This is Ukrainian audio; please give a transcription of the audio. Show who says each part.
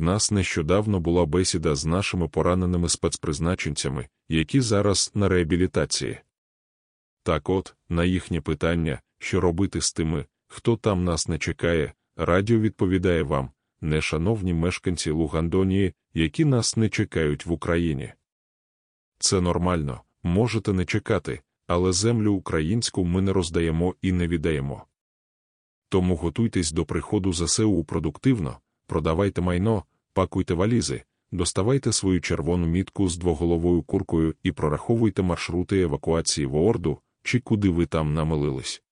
Speaker 1: нас нещодавно була бесіда з нашими пораненими спецпризначенцями, які зараз на реабілітації. Так от, на їхнє питання, що робити з тими, хто там нас не чекає, радіо відповідає вам, нешановні мешканці Лугандонії, які нас не чекають в Україні. Це нормально, можете не чекати, але землю українську ми не роздаємо і не віддаємо. Тому готуйтесь до приходу ЗСУ продуктивно, продавайте майно, пакуйте валізи, доставайте свою червону мітку з двоголовою куркою і прораховуйте маршрути евакуації в Орду, чи куди ви там намилились.